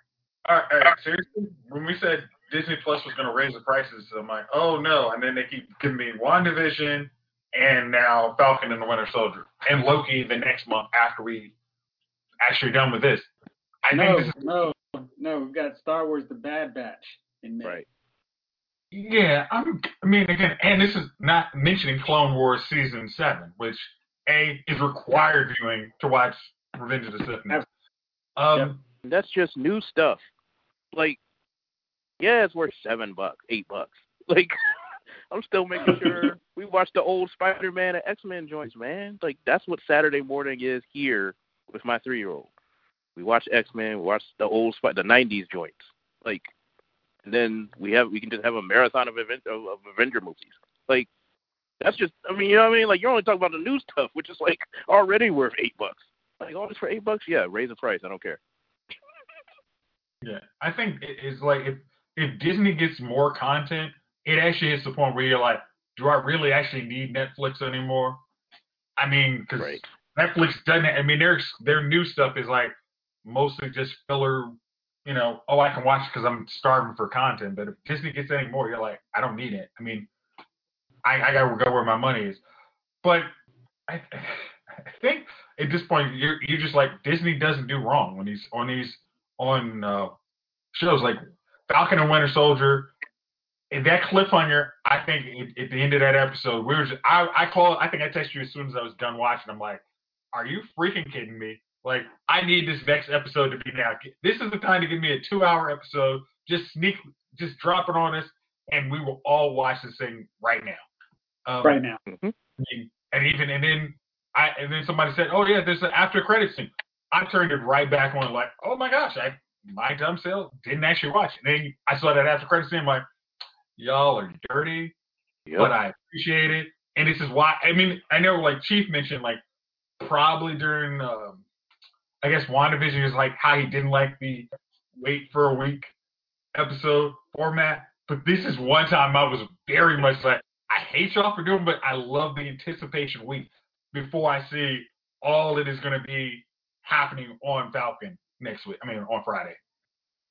All right, all right, seriously, when we said Disney Plus was going to raise the prices, I'm like, oh no, and then they keep giving me WandaVision and now Falcon and the Winter Soldier and Loki the next month after we actually done with this. I no, think this is, no, no, we've got Star Wars: The Bad Batch in May. Right. Yeah, I'm, I mean, again, and this is not mentioning Clone Wars season seven, which a is required viewing to watch Revenge of the Sith. Now. Um, yep. That's just new stuff. Like, yeah, it's worth seven bucks, eight bucks. Like, I'm still making sure we watch the old Spider-Man and X-Men joints, man. Like, that's what Saturday morning is here with my three-year-old. We watch X-Men, we watch the old Spider, the '90s joints. Like, and then we have we can just have a marathon of event of, of Avenger movies. Like, that's just I mean, you know what I mean? Like, you're only talking about the new stuff, which is like already worth eight bucks. Like oh, all this for eight bucks? Yeah, raise the price. I don't care. yeah, I think it's like if if Disney gets more content, it actually hits the point where you're like, do I really actually need Netflix anymore? I mean, because right. Netflix doesn't. I mean, their their new stuff is like mostly just filler. You know, oh, I can watch because I'm starving for content. But if Disney gets any more, you're like, I don't need it. I mean, I, I gotta go where my money is. But I, I think at this point you're you're just like Disney doesn't do wrong when he's on these on uh, shows like Falcon and Winter Soldier. And that cliffhanger, I think at the end of that episode, we were just, I I call I think I texted you as soon as I was done watching. I'm like, are you freaking kidding me? Like I need this next episode to be now. This is the time to give me a two hour episode. Just sneak just drop it on us, and we will all watch this thing right now. Um, right now. Mhm. And even and then I and then somebody said, "Oh yeah, there's an after credits scene." I turned it right back on, like, "Oh my gosh, I my dumb self didn't actually watch it." And then I saw that after credits scene, I'm like, "Y'all are dirty." Yep. but I appreciate it. And this is why I mean I know like Chief mentioned like probably during um, I guess WandaVision is like how he didn't like the wait for a week episode format. But this is one time I was very much like I hate y'all for doing, but I love the anticipation week before I see all that is going to be happening on Falcon next week. I mean on Friday.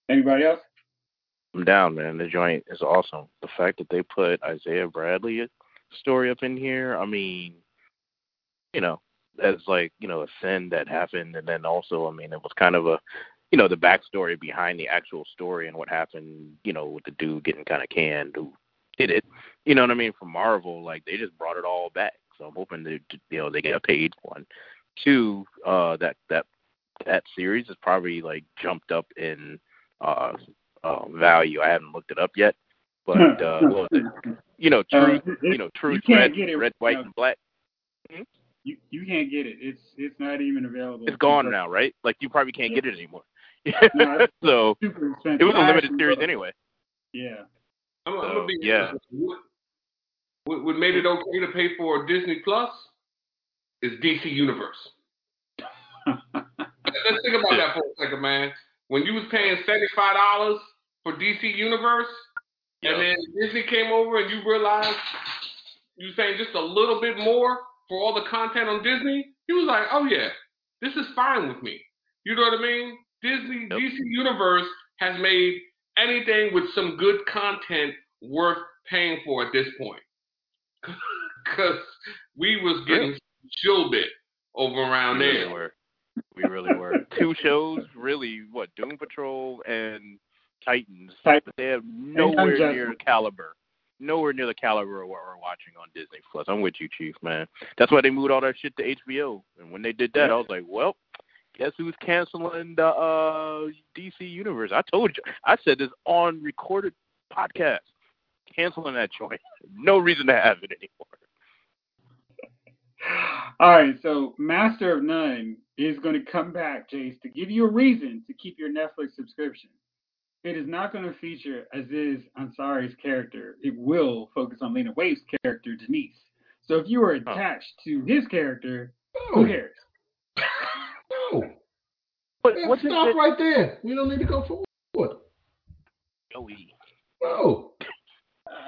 Anybody else? I'm down, man. The joint is awesome. The fact that they put Isaiah Bradley story up in here, I mean, you know, as like, you know, a sin that happened and then also, I mean, it was kind of a you know, the backstory behind the actual story and what happened, you know, with the dude getting kinda canned who did it. You know what I mean? From Marvel, like they just brought it all back. So I'm hoping that you know, they get a paid one. Two, uh that that that series is probably like jumped up in uh uh, value. I haven't looked it up yet, but uh, what was? You know, truth. Uh, you know, truth. can't Red, red, white, and black. You you can't get it. It's it's not even available. It's gone now, right? Like you probably can't get it anymore. No, so Super expensive. it was a limited series looked. anyway. Yeah. I'm, I'm gonna be yeah. honest with you. What, what, what made it okay to pay for Disney Plus is DC Universe. Let's think about that for a second, man. When you was paying seventy five dollars for DC Universe, and then Disney came over and you realized you was paying just a little bit more for all the content on Disney, he was like, oh yeah, this is fine with me. You know what I mean? Disney Yep. DC Universe has made anything with some good content worth paying for at this point. Because we was getting shielded over around we really there. were. We really were. Two shows, really. What Doom Patrol and Titans, Titan- but they have nowhere near caliber. Nowhere near the caliber of what we're watching on Disney Plus. I'm with you, Chief, man. That's why they moved all that shit to HBO. And when they did that, I was like, well, guess who's canceling the uh, DC Universe? I told you. I said this on recorded podcast. Canceling that joint. No reason to have it anymore. All right, so Master of None is going to come back, Jace, to give you a reason to keep your Netflix subscription. It is not going to feature Aziz Ansari's character. It will focus on Lena Waithe's character, Denise. So if you are Huh. attached to his character, No, who cares? no. But Yeah, what's it stop that right there. We don't need to go forward. Joey? No.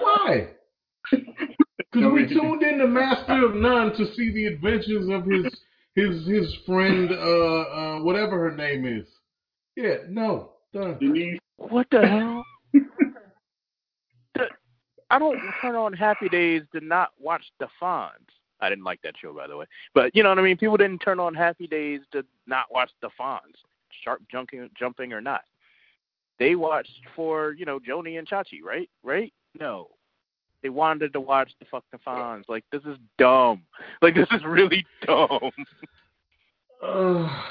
Why? Because we tuned in to Master of None to see the adventures of his his his friend, uh, uh, whatever her name is. Yeah, no, done. Denise, What the hell? The- I don't turn on Happy Days to not watch The Fonz. I didn't like that show, by the way. But you know what I mean. People didn't turn on Happy Days to not watch The Fonz, sharp jumping, jumping or not. They watched for you know Joanie and Chachi, right? Right? No, they wanted to watch the fuck The Fonz. Like this is dumb. Like this is really dumb. Uh,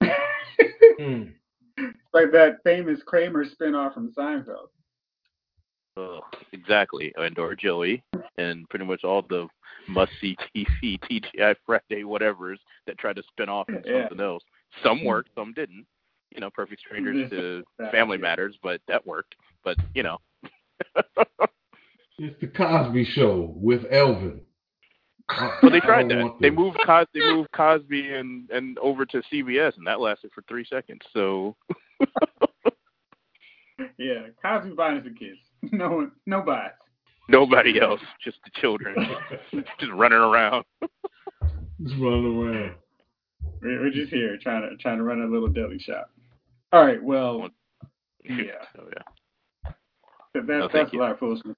hmm. Like that famous Kramer spinoff from Seinfeld. Ugh, exactly, and or Joey, and pretty much all the must see TV, TGI Friday, whatever's that tried to spin off into Yeah. something else. Some worked, some didn't. You know, Perfect Strangers to Family Matters, but that worked. But you know, It's the Cosby Show with Elvin. Well they tried that. They moved Cos- they moved Cosby and and over to CBS, and that lasted for three seconds. So Yeah, Cosby buying us a kiss. No one, no bias. nobody else, just the children, just running around. Just running around. We're, we're just here trying to trying to run a little deli shop. All right, well, yeah. So, yeah. That, No, that's a lot of foolishness.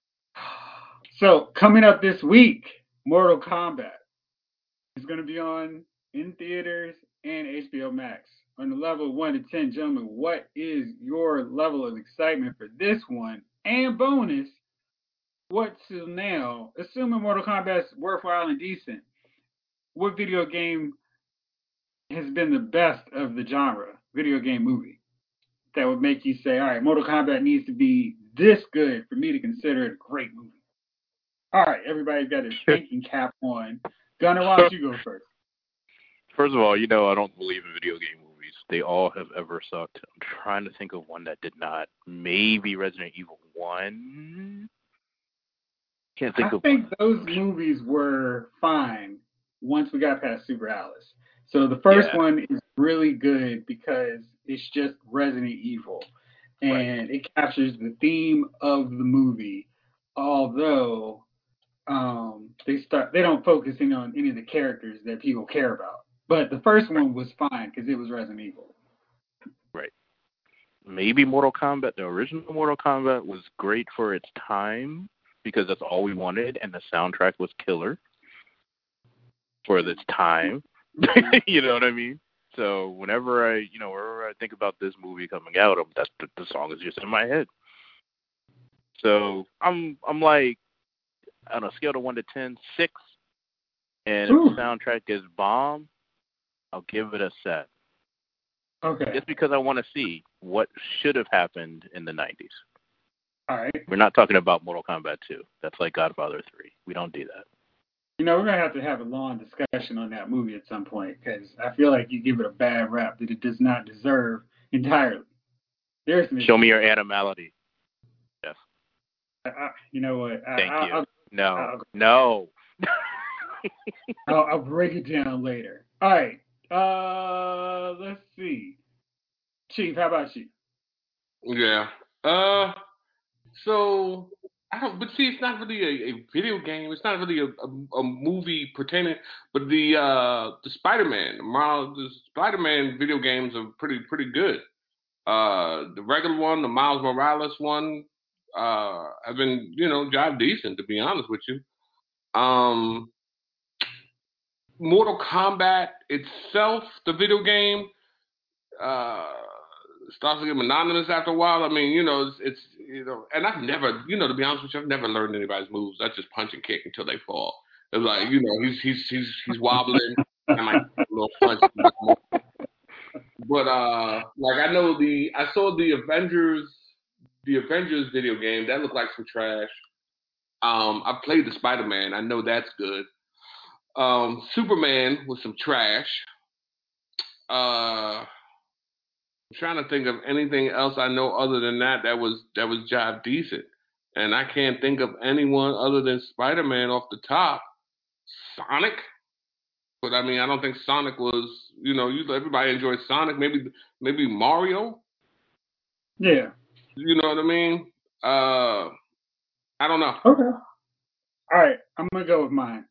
So coming up this week, Mortal Kombat is going to be on in theaters and HBO Max. On the level of one to ten, gentlemen, what is your level of excitement for this one? And bonus, what till now, assuming Mortal Kombat's worthwhile and decent, what video game has been the best of the genre? Video game movie. that would make you say, all right, Mortal Kombat needs to be this good for me to consider it a great movie? All right, everybody's got their thinking cap on. Gunner, why don't you go first? First of all, you know I don't believe in video game movies. They all have ever sucked. I'm trying to think of one that did not. Maybe Resident Evil One. Can't think I of think one. those movies were fine once we got past Super Alice. So the first Yeah. one is really good because it's just Resident Evil, and Right. it captures the theme of the movie. Although um, they start, they don't focus in on any of the characters that people care about. But the first one was fine because it was Resident Evil. Right. Maybe Mortal Kombat, the original Mortal Kombat was great for its time because that's all we wanted, and the soundtrack was killer for its time. you know what I mean? So whenever I, you know, whenever I think about this movie coming out, that's the, the song is just in my head. So I'm, I'm like, on a scale of one to ten, six, and if the soundtrack is bomb, I'll give it a seven Okay. just because I want to see what should have happened in the 90s. All right. We're not talking about Mortal Kombat 2. That's like Godfather 3. We don't do that. You know, we're gonna have to have a long discussion on that movie at some point because I feel like you give it a bad rap that it does not deserve entirely. There's Show me your animality. I, I, you know what? I, Thank I, you. I'll, No, I'll- no. I'll, I'll break it down later. All right. Uh, let's see. Chief, how about you? Yeah. Uh. So I don't. But see, it's not really a, a video game. It's not really a, a, a movie pertaining. But the uh the Spider Man, Miles, the Spider Man video games are pretty pretty good. Uh, the regular one, the Miles Morales one, uh, have been you know job decent to be honest with you. Um. Mortal Kombat itself, the video game, uh, starts to get monotonous after a while. I mean, you know, it's, it's you know, and I've never, you know, to be honest with you, I've never learned anybody's moves. I just punch and kick until they fall. It's like, you know, he's he's he's he's wobbling a little punch. But uh, like I know the I saw the Avengers, the Avengers video game that looked like some trash. Um, I played the Spider Man. I know that's good. Um, Superman was some trash. Uh, I'm trying to think of anything else I know other than that that was that was job decent, and I can't think of anyone other than Spider Man off the top. Sonic, but I mean I don't think Sonic was. You know, you everybody enjoyed Sonic. Maybe maybe Mario. Yeah. You know what I mean? Uh, I don't know. Okay. All right. I'm gonna go with mine.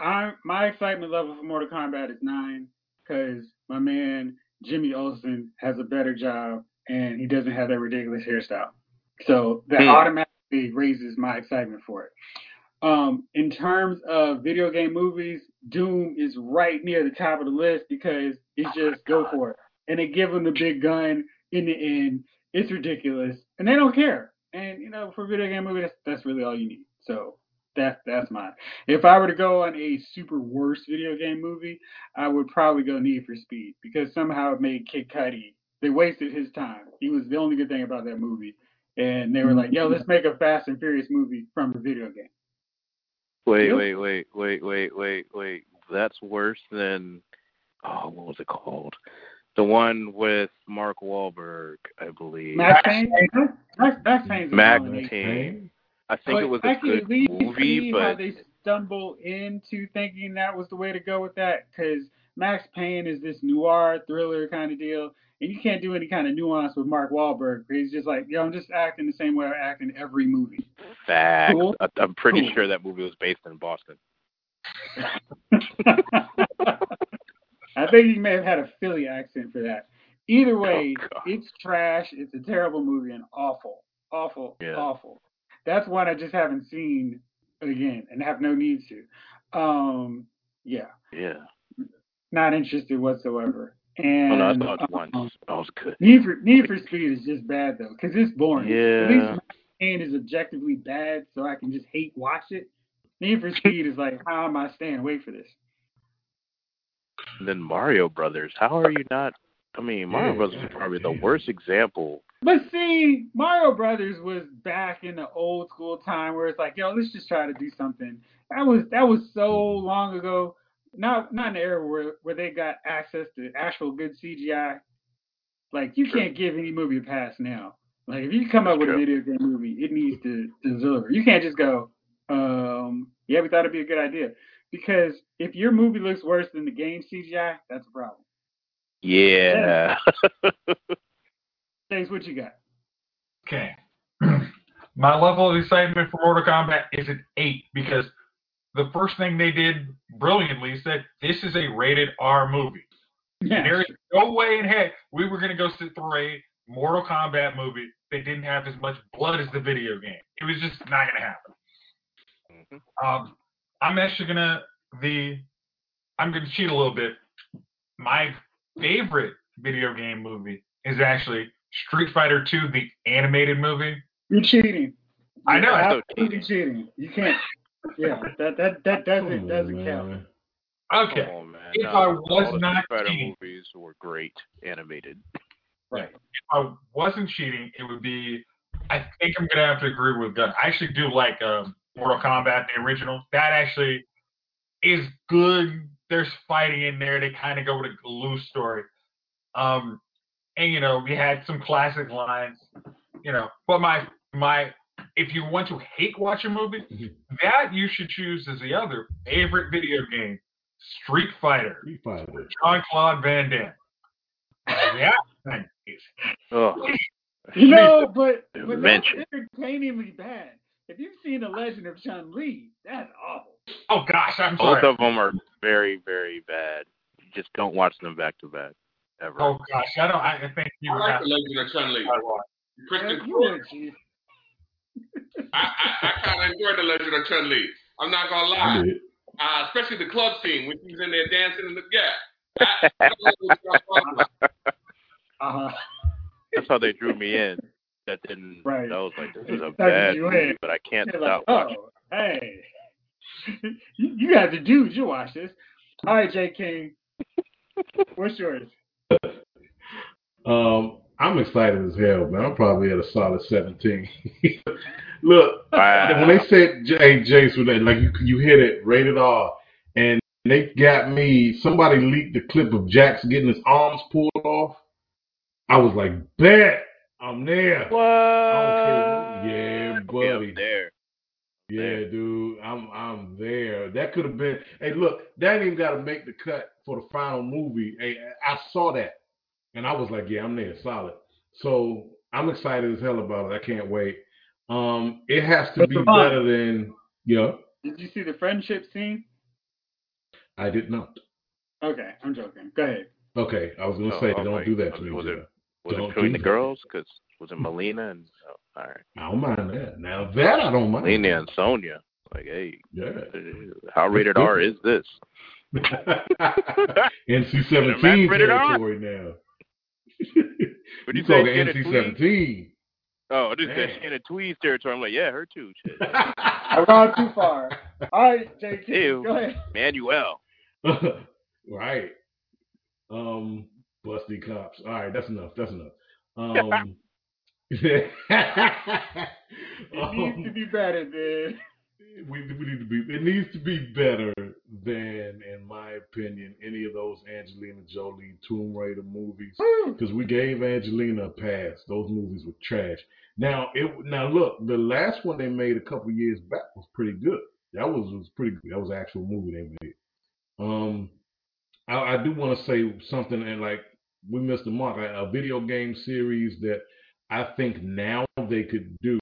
I my excitement level for Mortal Kombat is nine because my man Jimmy Olsen has a better job and he doesn't have that ridiculous hairstyle. So that Hmm. automatically raises my excitement for it. Um, in terms of video game movies, Doom is right near the top of the list because it's just go for it. And they give him the big gun in the end. It's ridiculous. And they don't care. And you know, for a video game movie, that's that's really all you need. So that's that's mine. If I were to go on a super worst video game movie, I would probably go Need for Speed because somehow it made Kid Cudi. They wasted his time. He was the only good thing about that movie. And they were like, "Yo, let's make a Fast and Furious movie from a video game." Wait, Yep. wait, wait, wait, wait, wait, wait. That's worse than oh, what was it called? The one with Mark Wahlberg, I believe. Max Payne. Max, Max Payne's a Max. Payne. I think it was I a can good at least movie, see how they stumble into thinking that was the way to go with that because Max Payne is this noir thriller kind of deal, and you can't do any kind of nuance with Mark Wahlberg. He's just like, yo, I'm just acting the same way I act in every movie. facts. Cool. I, I'm pretty Cool. sure that movie was based in Boston. I think he may have had a Philly accent for that. Either way, Oh, it's trash. It's a terrible movie and awful, awful, Yeah. awful. That's one I just haven't seen again and have no need to. Um, yeah, Yeah. not interested whatsoever. And Oh no, I thought it um, once. That was good. Need for Need for Speed is just bad though, because it's boring. At Yeah. least Max Payne is objectively bad, so I can just hate watch it. Need for Speed is like, how am I staying away for this? And then Mario Brothers. How are you not I mean, Mario Yeah, Brothers is probably the worst example. But see, Mario Brothers was back in the old school time where it's like, yo, let's just try to do something. That was that was so long ago. Not not an era where where they got access to actual good CGI. Like you True. can't give any movie a pass now. Like if you come up That's with a video game movie, it needs to, to deliver. You can't just go, um, yeah, we thought it'd be a good idea. Because if your movie looks worse than the game CGI, that's a problem. Yeah. Thanks. what you got? Okay. My level of excitement for Mortal Kombat is an eight because the first thing they did brilliantly said this is a rated R movie. Yeah. There is no way in heck we were gonna go sit through a Mortal Kombat movie that didn't have as much blood as the video game. It was just not gonna happen. Mhm. Um, I'm actually gonna the I'm gonna cheat a little bit. My favorite video game movie is actually Street Fighter 2, the animated movie. You're cheating. I know, You're I know. absolutely cheating. You can't. Yeah, that that that doesn't Come doesn't on, count. man. Okay. Come on, man. If No, I was the not Street Fighter cheating. movies were great animated. Right. If I wasn't cheating, it would be. I think I'm gonna have to agree with Gun. I actually do like um, Mortal Kombat, the original. That actually is good. There's fighting in there. They kind of go with a loose story. Um, and you know, we had some classic lines. You know, but my my, if you want to hate watch a movie, Mhm. that you should choose as the other favorite video game, Street Fighter, Street Fighter. Jean Claude Van Damme. That thing is Oh, You know, but but that's Mention. entertainingly bad. If you've seen The Legend of Chun Li, that's awful. Oh gosh, I'm sorry. both of them are very, very bad. You just don't watch them back to back ever. Oh gosh, I don't. I I think you I would like have the Legend of Chun Li. Kristen Yeah, you Stewart. would, I, I, I kind of enjoyed the Legend of Chun Li. I'm not gonna lie, uh, especially the club scene when she was in there dancing in the yeah. I, I don't know what y'all talking about. Uh-huh. That's how they drew me in. That didn't. Right. I was like, this is a bad you movie, but I can't You're stop like, watching. oh, hey. you, you guys are dudes. You watch this. All right, J. King. What's yours? Um, I'm excited as hell, man. I'm probably at a solid 17. Look, Wow. when they said J Jace with that, like you you hit it, rated R, and they got me. Somebody leaked the clip of Jax getting his arms pulled off. I was like, bet I'm there. What? I don't care. Yeah, buddy. Yeah, I'm there. Yeah, dude, I'm I'm there. That could have been. Hey, look, that ain't even got to make the cut for the final movie. Hey, I saw that, and I was like, yeah, I'm there, solid. So I'm excited as hell about it. I can't wait. Um, it has to But be better than yeah. Did you see the friendship scene? I did not. Okay, I'm joking. Go ahead. Okay, I was gonna Oh, say, oh, don't like, do that to me. Was it- Don't it between the that. girls? Because was it Mileena and oh, all right, I don't mind that. Now that I don't mind. Mileena and Sonya. Like, hey, Yeah. how rated R is this? NC seventeen Max rated R? territory now. What you you say, talking NC seventeen? Oh, this is Man. Shannon Tweed's territory. I'm like, yeah, her too. Shit. I've gone too far. All right, J. King. Ew. Go ahead. Manuel. right. Um, busty cops. All right, that's enough. That's enough. Um, It needs to um, be better, man. we, we need to be. It needs to be better than, in my opinion, any of those Angelina Jolie Tomb Raider movies. Because we gave Angelina a pass. Those movies were trash. Now it now look, the last one they made a couple years back was pretty good. That was was pretty good. That was an actual movie they made. Um, I, I do want to say something, and like we missed the mark. A, a video game series that I think now they could do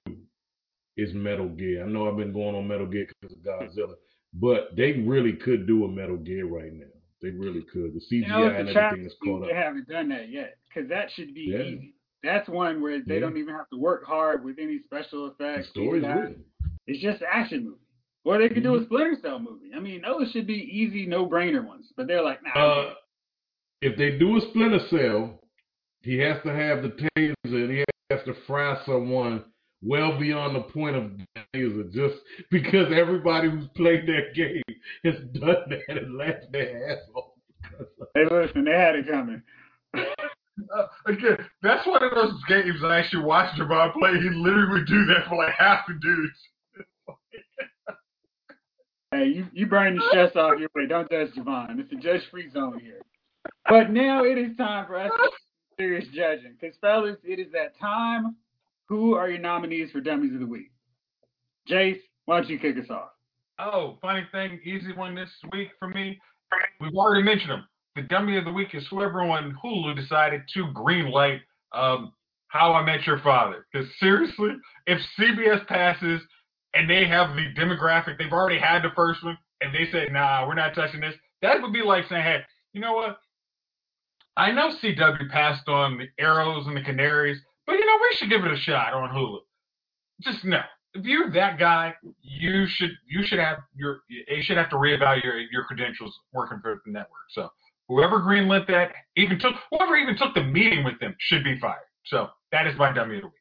is Metal Gear. I know I've been going on Metal Gear because of Godzilla, but they really could do a Metal Gear right now. They really could. The CGI Now and everything is caught up. They haven't done that yet because that should be Yeah. easy. That's one where they Yeah. don't even have to work hard with any special The effects. story's CGI. written. It's just an action movie. Or they could do Mm-hmm. a Splinter Cell movie. I mean, those should be easy, no-brainer ones. But they're like, nah. Uh, if they do a Splinter Cell, he has to have the taser and he has to fry someone well beyond the point of taser just because everybody who's played that game has done that and laughed their ass off. hey, listen, they had it coming. Uh, again, that's one of those games I actually watched Javon play. He literally would do that for like half the dudes. Hey, you, you burn the stress off your way. Don't judge Javon. It's a judge free zone here. But now it is time for us to serious judging. Because, fellas, it is that time. Who are your nominees for Dummies of the Week? Jace, why don't you kick us off? Oh, funny thing, easy one this week for me. We've already mentioned them. The dummy of the week is whoever on Hulu decided to greenlight um, How I Met Your Father. Because seriously, if CBS passes and they have the demographic, they've already had the first one, and they say, nah, we're not touching this, that would be like saying, hey, you know what? I know CW passed on the Arrows and the Canaries, but you know, we should give it a shot on Hulu. Just no. If you're that guy, you should you should have your you should have to reevaluate your credentials working for the network. So whoever greenlit that, even took whoever even took the meeting with them should be fired. So that is my dummy of the week.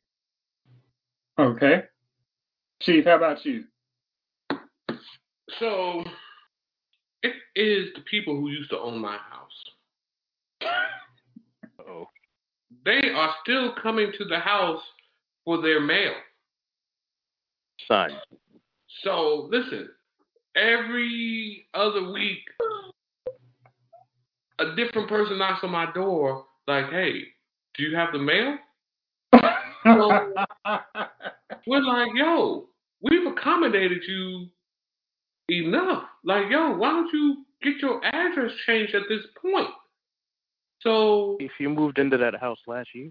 Okay. Chief, how about you? So it is the people who used to own my house. Oh, They are still coming to the house for their mail. son. So listen, every other week, a different person knocks on my door, like, "Hey, do you have the mail?" We're like, "Yo, we've accommodated you enough. Like, yo, why don't you get your address changed at this point?" So If you moved into that house last year,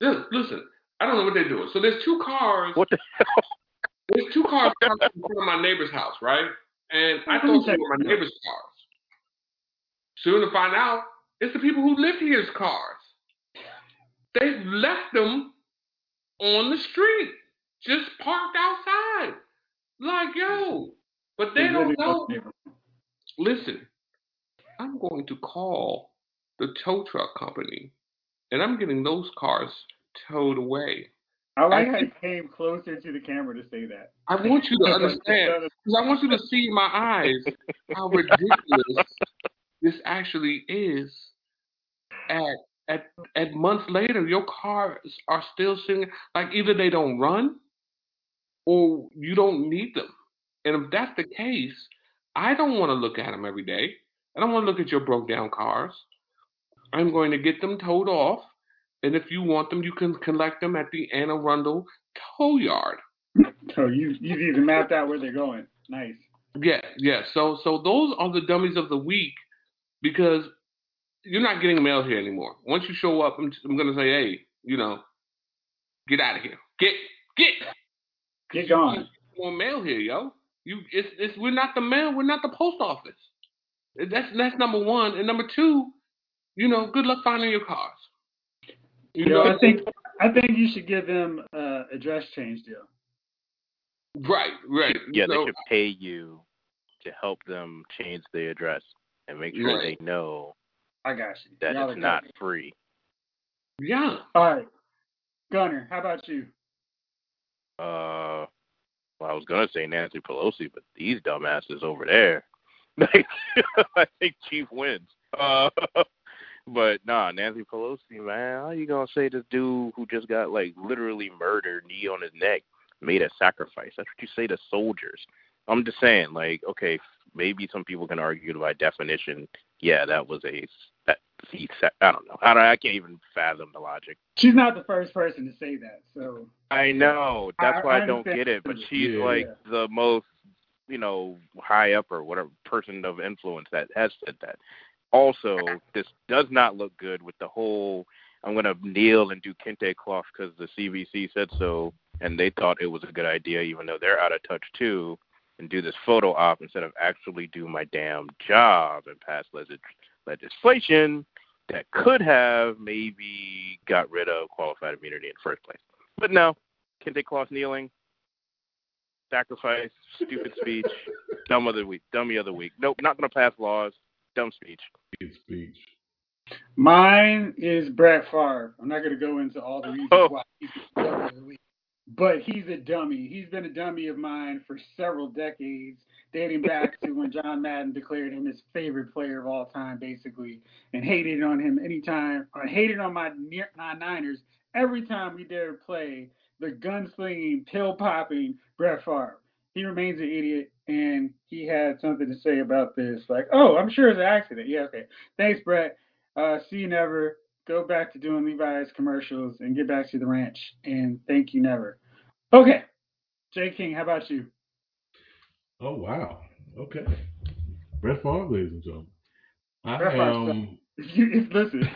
Listen, listen, I don't know what they're doing. So there's two cars. what the hell? There's two cars in front of my neighbor's house, right? And I thought they were my neighbor's cars. Soon to find out, it's the people who live here's cars. They've left them on the street, just parked outside. Like, yo, but they don't know. Listen, I'm going to call the tow truck company, and I'm getting those cars towed away. I like how you came closer to the camera to say that. I want you to understand, because I want you to see in my eyes how ridiculous this actually is. At at at months later, your cars are still sitting like either they don't run, or you don't need them. And if that's the case, I don't want to look at them every day. I don't want to look at your broke down cars. I'm going to get them towed off, and if you want them, you can collect them at the Anne Arundel tow yard. So you you've even mapped out where they're going. Nice. Yeah, yeah. So so those are the dummies of the week because you're not getting mail here anymore. Once you show up, I'm, I'm gonna say, hey, you know, get out of here. Get get Get gone. more mail here, yo. You it's it's we're not the mail, we're not the post office. That's that's number one. And number two, you know, good luck finding your cars. You You know, know, I think I think you should give them uh, a dress change deal. right, right. Yeah, they So- should pay you to help them change the address and make sure Right. they know I got you. that Y'all it's not covered. free. yeah. All right. Gunner, how about you? Uh, well, I was gonna say Nancy Pelosi, but these dumbasses over there, I think Chief wins. Uh, but nah, Nancy Pelosi, man, how you gonna say this dude who just got like literally murdered, knee on his neck, made a sacrifice? That's what you say to soldiers. I'm just saying, like, okay, maybe some people can argue by definition, yeah, that was a that he sa- I don't know. I don't, I can't even fathom the logic. She's not the first person to say that, so I know. That's I- why I I, don't get it. But she's Yeah. like the most, you know, high up or whatever person of influence that has said that. Also, this does not look good with the whole. I'm gonna kneel and do kente cloth because the CBC said so, and they thought it was a good idea, even though they're out of touch too, and do this photo op instead of actually do my damn job and pass legis- legislation that could have maybe got rid of qualified immunity in the first place. But no, kente cloth kneeling, sacrifice, stupid speech, dumb of the week, dummy of the week. Nope, not gonna pass laws. Dumb speech. Good speech. mine is Brett Favre. I'm not going to go into all the reasons Oh. why he's the dummy the week, but he's a dummy. He's been a dummy of mine for several decades. dating back to when John Madden declared him his favorite player of all time, basically, and hated on him anytime, or hated on my Niners every time we dare play the gunslinging, pill popping Brett Favre. He remains an idiot, and he had something to say about this. Like, oh, I'm sure it's an accident. Yeah, okay. Thanks, Brett. Uh, see you never. Go back to doing Levi's commercials and get back to the ranch. And thank you never. Okay. Jay King, how about you? Oh wow. Okay. Brett Favre, ladies and gentlemen. I Brett um, You, listen,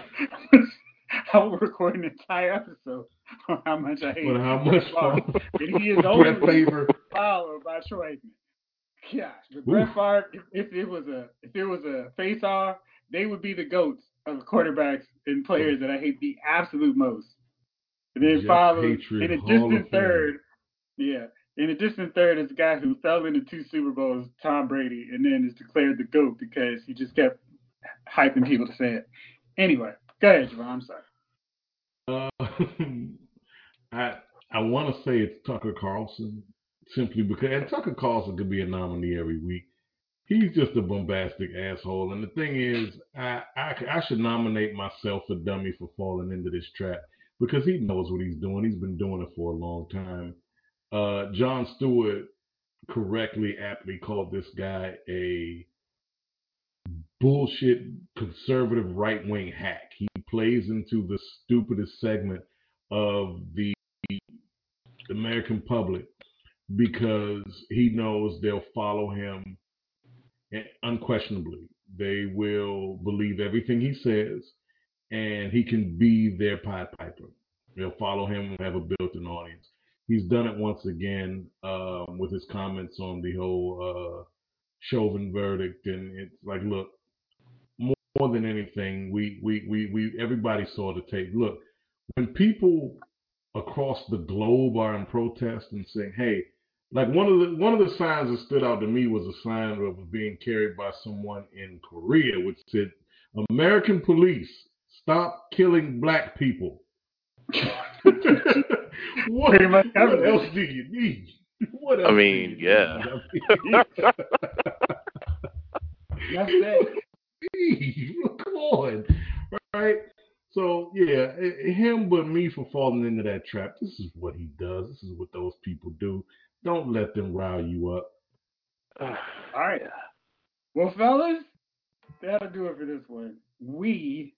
I will record an entire episode on how much I hate but how much Favre. And he is Brett only Favre. followed by Troy Gosh, but Brett Favre, if, if it was a if it was a face off, they would be the goats of quarterbacks and players that I hate the absolute most. And then followed in a distant third, yeah. In a distant third is a guy who fell into two Super Bowls, Tom Brady, and then is declared the GOAT because he just kept hyping people to say it. Anyway, go ahead, Javon. I'm sorry. Uh, I I want to say it's Tucker Carlson simply because and Tucker Carlson could be a nominee every week. He's just a bombastic asshole, and the thing is, I I, I should nominate myself a dummy for falling into this trap because he knows what he's doing. He's been doing it for a long time. Uh, Jon Stewart correctly, aptly called this guy a bullshit conservative right wing hack. He plays into the stupidest segment of the American public because he knows they'll follow him unquestionably. They will believe everything he says and he can be their Pied Piper. They'll follow him and have a built in audience. He's done it once again um, with his comments on the whole uh, Chauvin verdict. And it's like, look, more, more than anything, we, we, we, we, everybody saw the tape. Look, when people across the globe are in protest and saying, hey, like one of the one of the signs that stood out to me was a sign that was being carried by someone in Korea, which said, "American police, stop killing black people." what, Pretty much what covered else do you need? What else I mean, you yeah. need? I That's it. mean, come on, right? So yeah, him but me for falling into that trap. This is what he does. This is what those people do. Don't let them rile you up. All right. Well, fellas, that'll do it for this one. We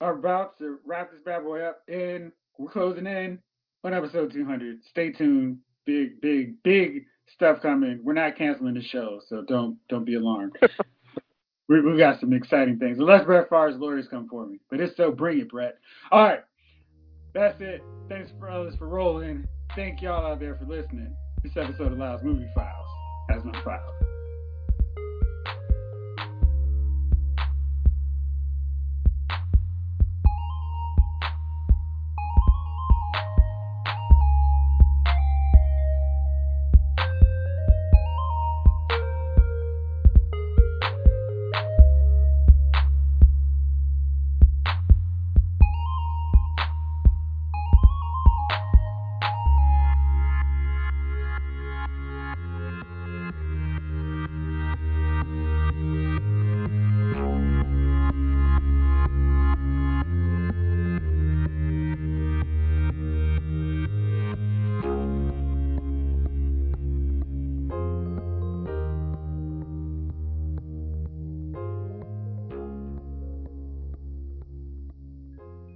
are about to wrap this bad boy up, and we're closing in on episode 200. Stay tuned. Big, big, big stuff coming. We're not canceling the show, so don't don't be alarmed. we we got some exciting things. Unless Brett Favre's lawyers come for me, but if so, bring it, Brett. All right, that's it. Thanks, for fellas, for rolling. Thank y'all out there for listening. This episode of Lyles Movie Files has no files.